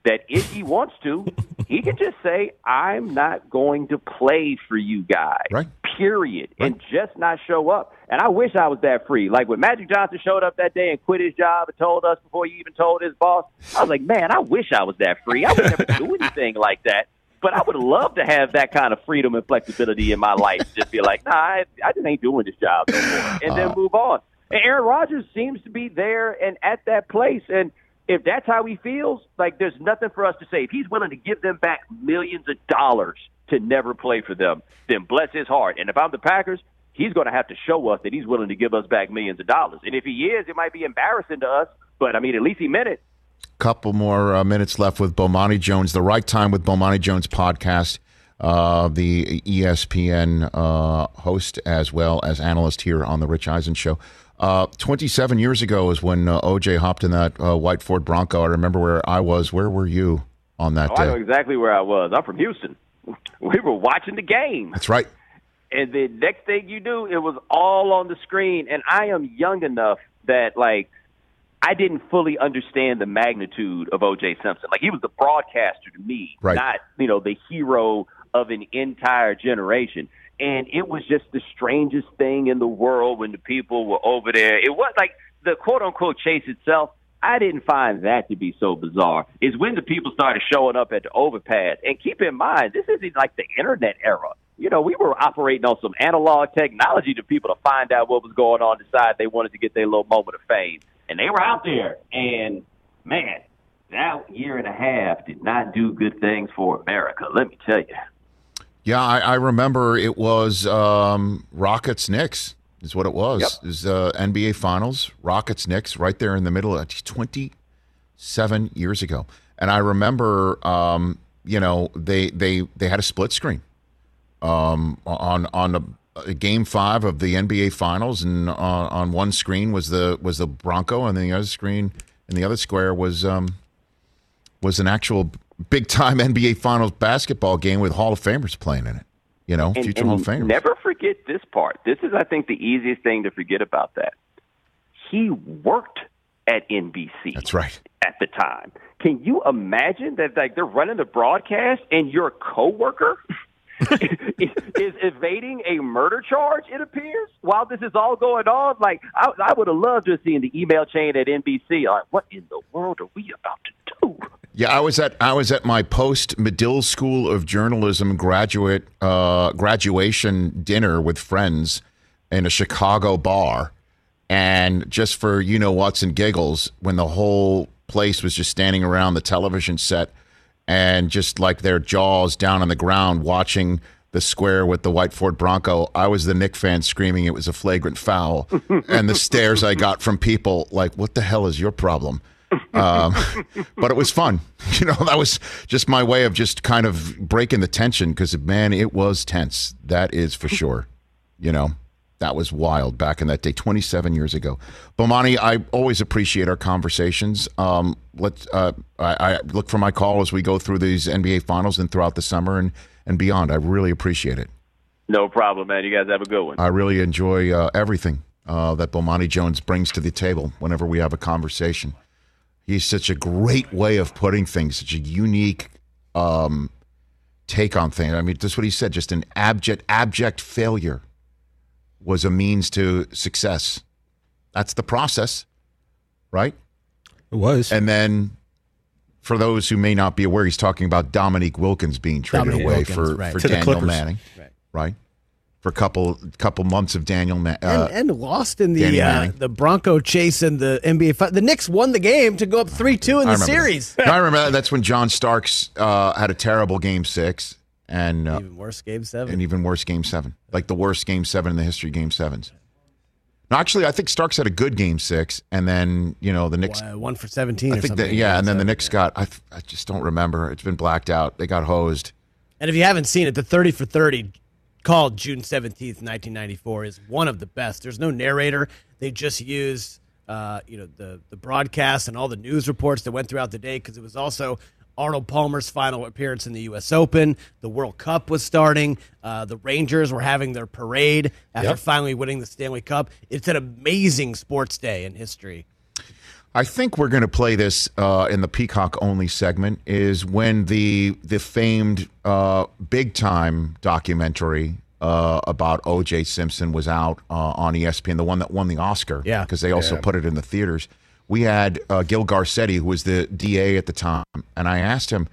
that if he wants to, he can just say, I'm not going to play for you guys. Right. Period. And just not show up. And I wish I was that free. Like when Magic Johnson showed up that day and quit his job and told us before he even told his boss, I was like, man, I wish I was that free. I would never do anything like that. But I would love to have that kind of freedom and flexibility in my life. Just be like, nah, I, I just ain't doing this job no more. And then uh, move on. Aaron Rodgers seems to be there and at that place. And if that's how he feels, like there's nothing for us to say. If he's willing to give them back millions of dollars to never play for them, then bless his heart. And if I'm the Packers, he's going to have to show us that he's willing to give us back millions of dollars. And if he is, it might be embarrassing to us, but I mean, at least he meant it. couple more uh, minutes left with Bomani Jones, the Right Time with Bomani Jones podcast, uh, the ESPN uh, host as well as analyst here on the Rich Eisen Show. Uh, 27 years ago is when uh, OJ hopped in that uh, white Ford Bronco. I remember where I was. Where were you on that Oh, I know day? exactly where I was. I'm from Houston. We were watching the game. That's right. and the next thing you do, it was all on the screen. And I am young enough that like I didn't fully understand the magnitude of O.J. Simpson. Like he was the broadcaster to me, Right. not you know the hero of an entire generation. And it was just the strangest thing in the world when the people were over there. It was like the quote unquote chase itself. I didn't find that to be so bizarre. Is when the people started showing up at the overpass. And keep in mind, this isn't like the internet era. You know, we were operating on some analog technology to people to find out what was going on, decide they wanted to get their little moment of fame. And they were out there. And man, that year and a half did not do good things for America. Let me tell you. Yeah, I, I remember it was um, Rockets Knicks is what it was. Yep. It was uh, NBA Finals, Rockets Knicks, right there in the middle. Of, 27 years ago, and I remember, um, you know, they they they had a split screen um, on on a, game five of the NBA Finals, and uh, on one screen was the was the Bronco, and then the other screen in the other square was um, was an actual big time NBA Finals basketball game with Hall of Famers playing in it. You know, And- future and Hall of Famers. Never forget this part. This is, I think, the easiest thing to forget about that. He worked at NBC. That's right. At the time, can you imagine that? Like they're running the broadcast, and your coworker is, is evading a murder charge. It appears while this is all going on. Like I, I would have loved to have seen the email chain at NBC. Like, what in the world are we about to do? Yeah, I was at I was at my post Medill School of Journalism graduate uh, graduation dinner with friends in a Chicago bar, and just for you know what's and giggles, when the whole place was just standing around the television set and just like their jaws down on the ground watching the square with the white Ford Bronco, I was the Knick fan screaming it was a flagrant foul, and the stares I got from people like, "What the hell is your problem?" Um, but it was fun. You know, that was just my way of just kind of breaking the tension because, man, it was tense. That is for sure. You know, that was wild back in that day, 27 years ago. Bomani, I always appreciate our conversations. Um, let's, uh, I, I look for my call as we go through these NBA finals and throughout the summer and, and beyond. I really appreciate it. No problem, man. You guys have a good one. I really enjoy uh, everything uh, that Bomani Jones brings to the table whenever we have a conversation. He's such a great way of putting things, such a unique um, take on things. I mean, that's what he said. Just an abject, abject failure was a means to success. That's the process, right? It was. And then, for those who may not be aware, he's talking about Dominique Wilkins being traded Dominique away Wilkins, for, right. for To Daniel Manning, Right. right? For a couple couple months of Daniel Ma- uh, and, and lost in the uh, the Bronco chase and the NBA. Fi- the Knicks won the game to go up three two in the series. No, I remember that. That's when John Starks uh, had a terrible game six and uh, Even worse, game seven. and even worse game seven, like the worst game seven in the history of game sevens. No, actually, I think Starks had a good game six, and then you know the Knicks. One for seventeen. I or think that yeah, and then the seven, Knicks yeah. got. I, I just don't remember. It's been blacked out. They got hosed. And if you haven't seen it, the 30 for 30 called June 17th, 1994 is one of the best. There's no narrator. They just use uh, you know the the broadcast and all the news reports that went throughout the day because it was also Arnold Palmer's final appearance in the U.S. Open. The World Cup was starting. Uh, the Rangers were having their parade after Yep. finally winning the Stanley Cup. It's an amazing sports day in history. I think we're going to play this uh, in the Peacock only segment. Is when the the famed uh, big time documentary uh, about O.J. Simpson was out uh, on ESPN, the one that won the Oscar. Yeah. because they also put it in the theaters. We had uh, Gil Garcetti, who was the DA at the time, and I asked him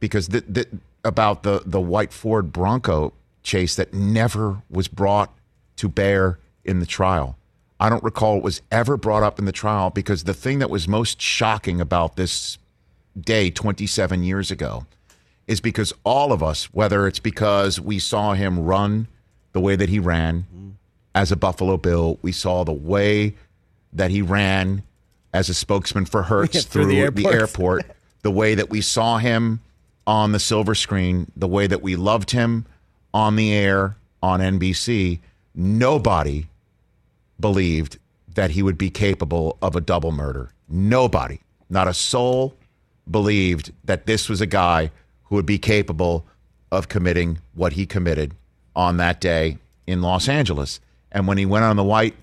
because the, the, about the the white Ford Bronco chase that never was brought to bear in the trial. I don't recall it was ever brought up in the trial because the thing that was most shocking about this day 27 years ago is because all of us, whether it's because we saw him run the way that he ran mm-hmm. as a Buffalo Bill, we saw the way that he ran as a spokesman for Hertz Through through, the the airport, the way that we saw him on the silver screen, the way that we loved him on the air on NBC. Nobody believed that he would be capable of a double murder. Nobody, not a soul, believed that this was a guy who would be capable of committing what he committed on that day in Los Angeles. And when he went on the white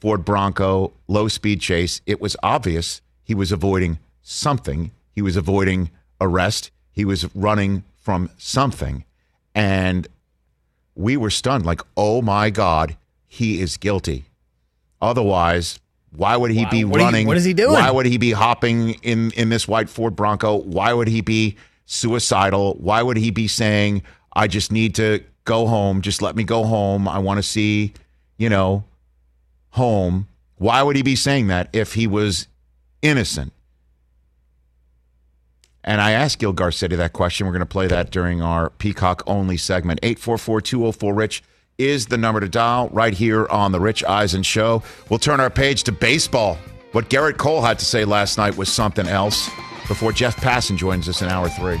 Ford Bronco low speed chase, it was obvious he was avoiding something. He was avoiding arrest. He was running from something. And we were stunned like, oh my God, he is guilty. Otherwise, why would he Wow, be what running? what is he doing? Why would he be hopping in in this white Ford Bronco? Why would he be suicidal? Why would he be saying, "I just need to go home. Just let me go home. I want to see, you know, home." Why would he be saying that if he was innocent? And I asked Gil Garcetti that question. We're going to play that during our Peacock only segment. 844 204 Rich is the number to dial right here on The Rich Eisen Show. We'll turn our page to baseball. What Gerrit Cole had to say last night was something else before Jeff Passan joins us in hour three.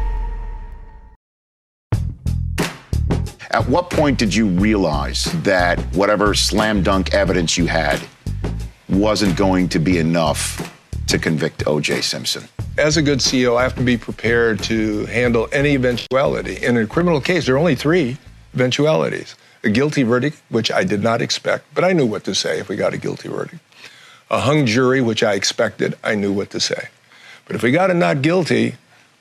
At what point did you realize that whatever slam dunk evidence you had wasn't going to be enough to convict O.J. Simpson? As a good CEO, I have to be prepared to handle any eventuality. In a criminal case, there are only three eventualities a guilty verdict, which I did not expect, but I knew what to say if we got a guilty verdict. A hung jury, which I expected, I knew what to say. But if we got a not guilty,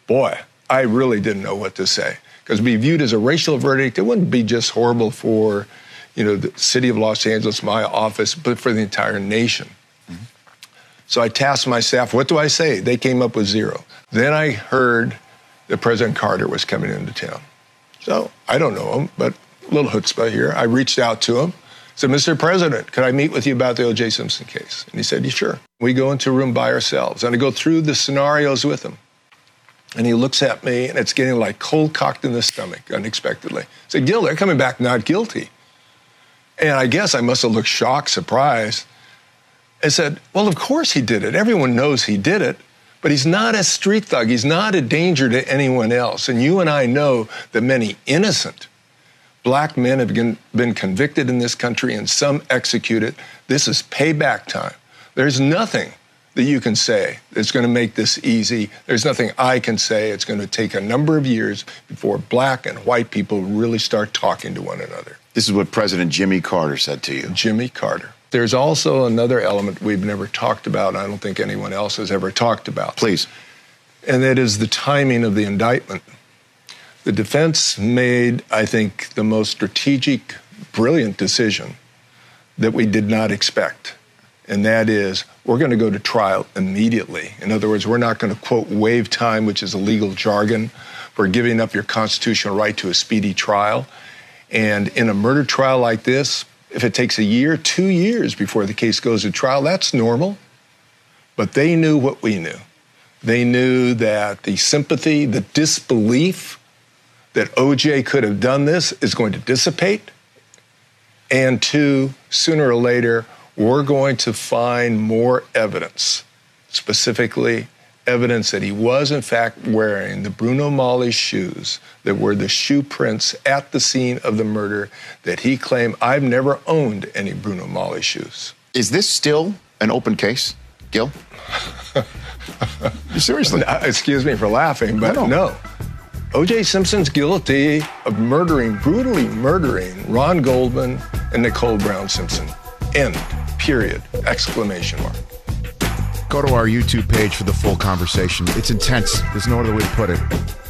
boy, I really didn't know what to say. Because be viewed as a racial verdict, it wouldn't be just horrible for, you know, the city of Los Angeles, my office, but for the entire nation. So I tasked my staff, what do I say? They came up with zero. Then I heard that President Carter was coming into town. So I don't know him, but a little chutzpah here. I reached out to him, said, Mr. President, could I meet with you about the O.J. Simpson case? And he said, yeah, sure. We go into a room by ourselves, and I go through the scenarios with him. And he looks at me, and it's getting like cold cocked in the stomach unexpectedly. I said, Gil, they're coming back not guilty. And I guess I must have looked shocked, surprised. I said, Well, of course he did it. Everyone knows he did it. But he's not a street thug. He's not a danger to anyone else. And you and I know that many innocent black men have been, been convicted in this country and some executed. This is payback time. There's nothing that you can say that's going to make this easy. There's nothing I can say. It's going to take a number of years before black and white people really start talking to one another. This is what President Jimmy Carter said to you. Jimmy Carter. There's also another element we've never talked about. I don't think anyone else has ever talked about. Please. And that is the timing of the indictment. The defense made, I think, the most strategic, brilliant decision that we did not expect. And that is, we're going to go to trial immediately. In other words, we're not going to, quote, waive time, which is a legal jargon for giving up your constitutional right to a speedy trial. And in a murder trial like this, if it takes a year, two years before the case goes to trial, that's normal. But they knew what we knew. They knew that the sympathy, the disbelief that OJ could have done this is going to dissipate. And two, sooner or later, we're going to find more evidence, specifically evidence that he was, in fact, wearing the Bruno Magli shoes that were the shoe prints at the scene of the murder that he claimed I've never owned any Bruno Magli shoes. Is this still an open case, Gil? Seriously. excuse me for laughing, but no. no. O.J. Simpson's guilty of murdering, brutally murdering Ron Goldman and Nicole Brown Simpson. End. Period. Exclamation mark. Go to our YouTube page for the full conversation. It's intense. There's no other way to put it.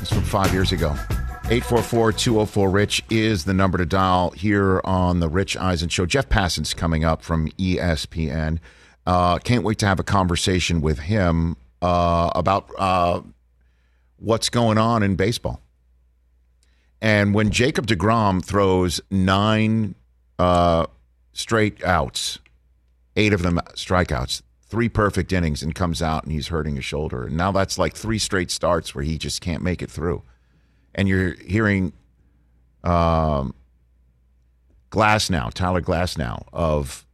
It's from five years ago. 844-204-RICH is the number to dial here on the Rich Eisen Show. Jeff Passan's coming up from ESPN. Uh, can't wait to have a conversation with him uh, about uh, what's going on in baseball. And when Jacob DeGrom throws nine uh, straight outs, eight of them strikeouts, three perfect innings, and comes out and he's hurting his shoulder. And now that's like three straight starts where he just can't make it through. And you're hearing um, Glasnow, Tyler Glasnow of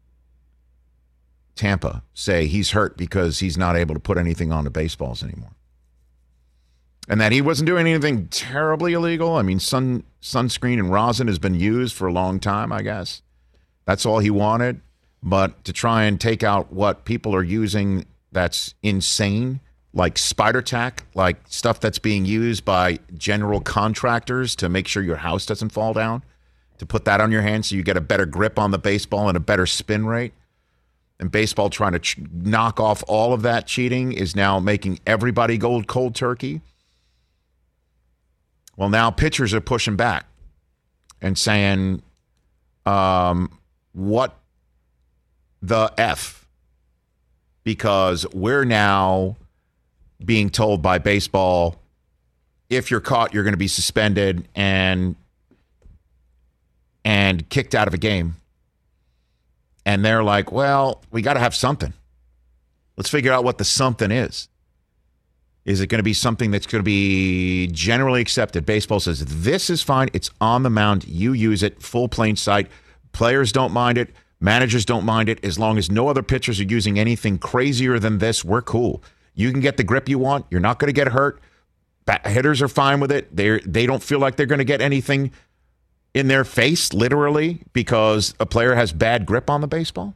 Tampa say he's hurt because he's not able to put anything on the baseballs anymore. And that he wasn't doing anything terribly illegal. I mean, sun sunscreen and rosin has been used for a long time, I guess. That's all he wanted. But to try and take out what people are using that's insane, like spider tack, like stuff that's being used by general contractors to make sure your house doesn't fall down, to put that on your hand so you get a better grip on the baseball and a better spin rate. And baseball trying to ch- knock off all of that cheating is now making everybody go cold turkey. Well, now pitchers are pushing back and saying, um, what the F? Because we're now being told by baseball if you're caught, you're going to be suspended and and kicked out of a game. And they're like, well, we got to have something. Let's figure out what the something is. Is it going to be something that's going to be generally accepted? Baseball says this is fine. It's on the mound. You use it full plain sight. Players don't mind it. Managers don't mind it. As long as no other pitchers are using anything crazier than this, we're cool. You can get the grip you want. You're not going to get hurt. Bat- hitters are fine with it. They they don't feel like they're going to get anything in their face, literally, because a player has bad grip on the baseball.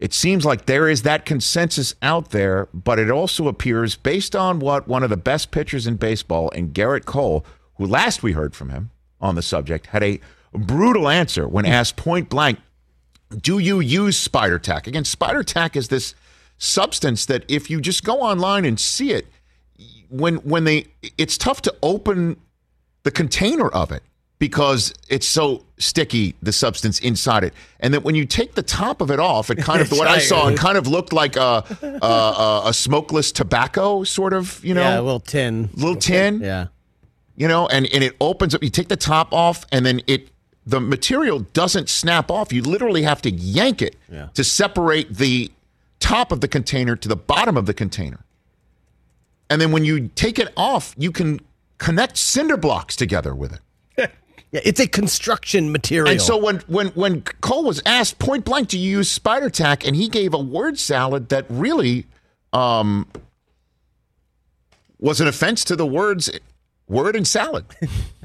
It seems like there is that consensus out there, but it also appears, based on what one of the best pitchers in baseball, and Gerrit Cole, who last we heard from him on the subject, had a brutal answer when asked point blank, Do you use spider tack? Again, spider tack is this substance that if you just go online and see it, when when they it's tough to open the container of it because it's so sticky, the substance inside it, and that when you take the top of it off, it kind of what I saw, it kind of looked like a a, a, smokeless tobacco sort of, you know, yeah, a little tin, little tin, yeah, you know, and and it opens up. You take the top off, and then it the material doesn't snap off. You literally have to yank it Yeah. to separate the top of the container to the bottom of the container. And then when you take it off, you can connect cinder blocks together with it. Yeah, it's a construction material. And so when when when Cole was asked point blank, "Do you use spider tack?" and he gave a word salad that really um, was an offense to the words word and salad.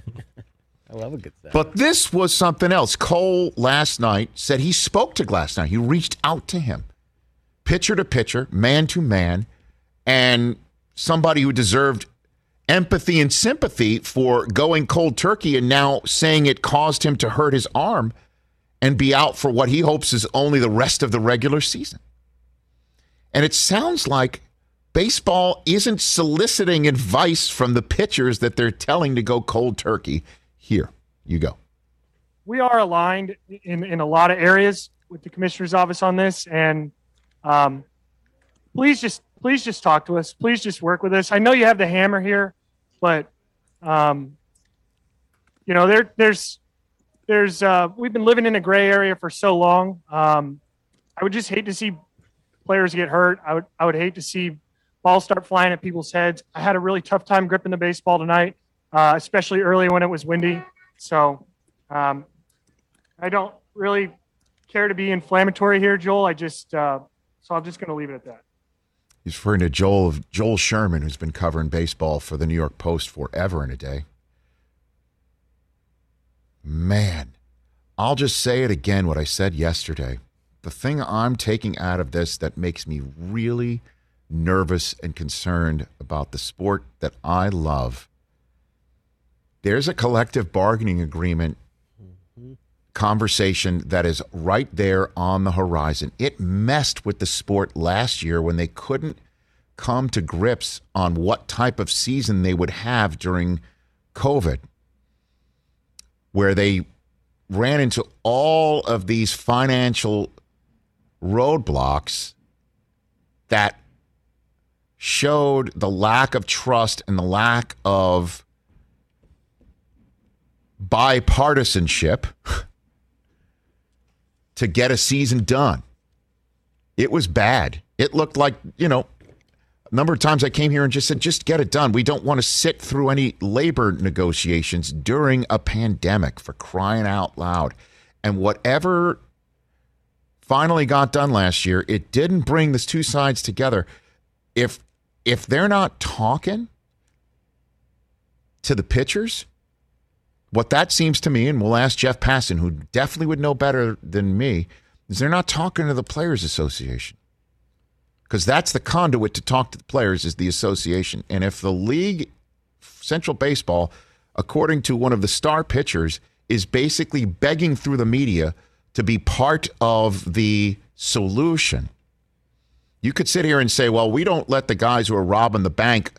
I love a good salad. But this was something else. Cole last night said he spoke to Glasnow. He reached out to him, pitcher to pitcher, man to man, and somebody who deserved empathy and sympathy for going cold turkey and now saying it caused him to hurt his arm and be out for what he hopes is only the rest of the regular season. And it sounds like baseball isn't soliciting advice from the pitchers that they're telling to go cold turkey. Here, you go. we are aligned in, in a lot of areas with the commissioner's office on this and um, please just please just talk to us. Please just work with us. I know you have the hammer here but um, you know there there's there's uh, we've been living in a gray area for so long. Um, i would just hate to see players get hurt. I would i would hate to see balls start flying at people's heads. I had a really tough time gripping the baseball tonight uh, especially early when it was windy so um, I don't really care to be inflammatory here, Joel. I just uh, so I'm just going to leave it at that. He's referring to Joel Joel Sherman, who's been covering baseball for the New York Post forever and a day. Man, I'll just say it again what I said yesterday. The thing I'm taking out of this that makes me really nervous and concerned about the sport that I love. There's a collective bargaining agreement conversation that is right there on the horizon. It messed with the sport last year when they couldn't come to grips on what type of season they would have during COVID, where they ran into all of these financial roadblocks that showed the lack of trust and the lack of bipartisanship to get a season done. It was bad. It looked like, you know, a number of times I came here and just said, just get it done. We don't want to sit through any labor negotiations during a pandemic for crying out loud. And whatever finally got done last year, it didn't bring the two sides together. If if they're not talking to the pitchers, what that seems to me, and we'll ask Jeff Passan, who definitely would know better than me, is they're not talking to the Players Association. Because that's the conduit to talk to the players is the association. And if the league, Central Baseball, according to one of the star pitchers, is basically begging through the media to be part of the solution, you could sit here and say, well, we don't let the guys who are robbing the bank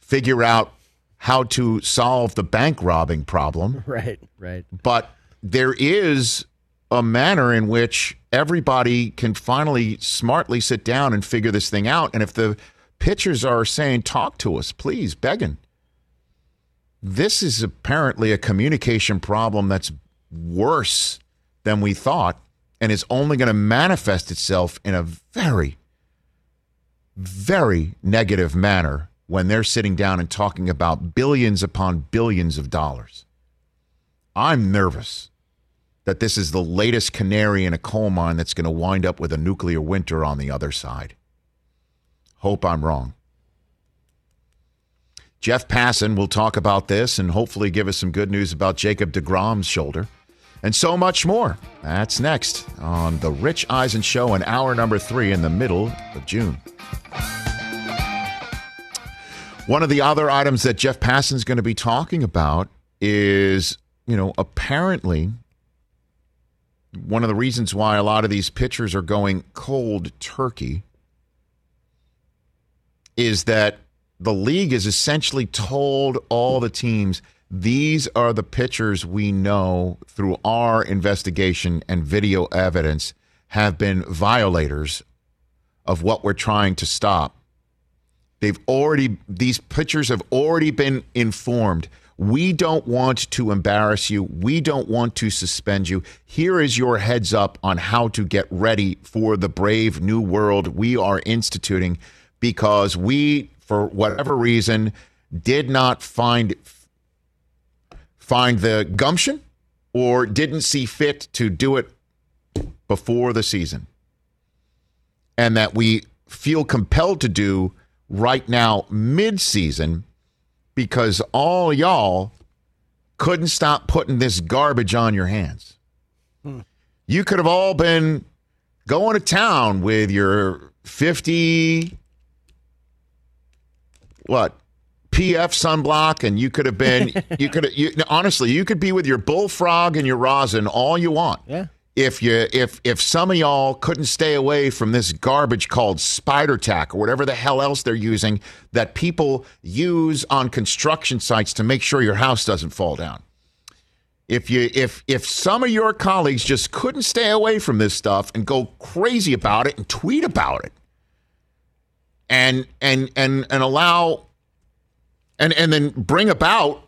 figure out how to solve the bank robbing problem. Right, right. But there is a manner in which everybody can finally smartly sit down and figure this thing out. And if the pitchers are saying, talk to us, please, begging, this is apparently a communication problem that's worse than we thought and is only going to manifest itself in a very, very negative manner when they're sitting down and talking about billions upon billions of dollars. I'm nervous that this is the latest canary in a coal mine that's going to wind up with a nuclear winter on the other side. Hope I'm wrong. Jeff Passan will talk about this and hopefully give us some good news about Jacob DeGrom's shoulder and so much more. That's next on The Rich Eisen Show in hour number three in the middle of June. One of the other items that Jeff Passan's going to be talking about is, you know, apparently one of the reasons why a lot of these pitchers are going cold turkey is that the league has essentially told all the teams these are the pitchers we know through our investigation and video evidence have been violators of what we're trying to stop. They've already, these pitchers have already been informed. We don't want to embarrass you. We don't want to suspend you. Here is your heads up on how to get ready for the brave new world we are instituting because we for whatever reason, did not find find the gumption or didn't see fit to do it before the season. And that we feel compelled to do right now mid-season because all y'all couldn't stop putting this garbage on your hands. Hmm. You could have all been going to town with your 50 what PF sunblock and you could have been you could you, honestly you could be with your bullfrog and your rosin all you want. Yeah. If you if if some of y'all couldn't stay away from this garbage called spider tack or whatever the hell else they're using that people use on construction sites to make sure your house doesn't fall down. If you if if some of your colleagues just couldn't stay away from this stuff and go crazy about it and tweet about it and and and and allow and and then bring about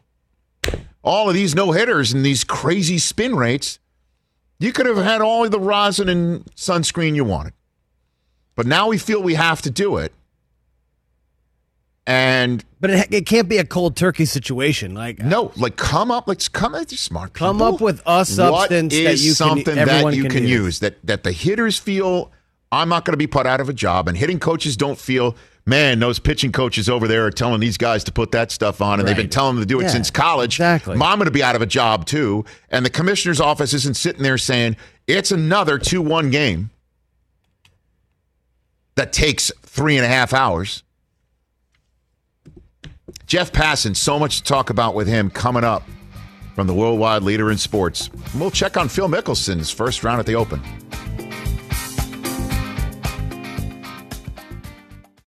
all of these no hitters and these crazy spin rates, you could have had all the rosin and sunscreen you wanted. But now we feel we have to do it. And But it, it can't be a cold turkey situation. Like no, like come up, let's come at smart people. Come up with a substance that you something everyone that you can can, use. use that that the hitters feel I'm not going to be put out of a job, and hitting coaches don't feel. Man, those pitching coaches over there are telling these guys to put that stuff on, and they've been telling them to do it Yeah, since college. Exactly. I'm going to be out of a job too, and the commissioner's office isn't sitting there saying it's another two-one game that takes three and a half hours. Jeff Passan, so much to talk about with him coming up from the worldwide leader in sports. We'll check on Phil Mickelson's first round at the Open.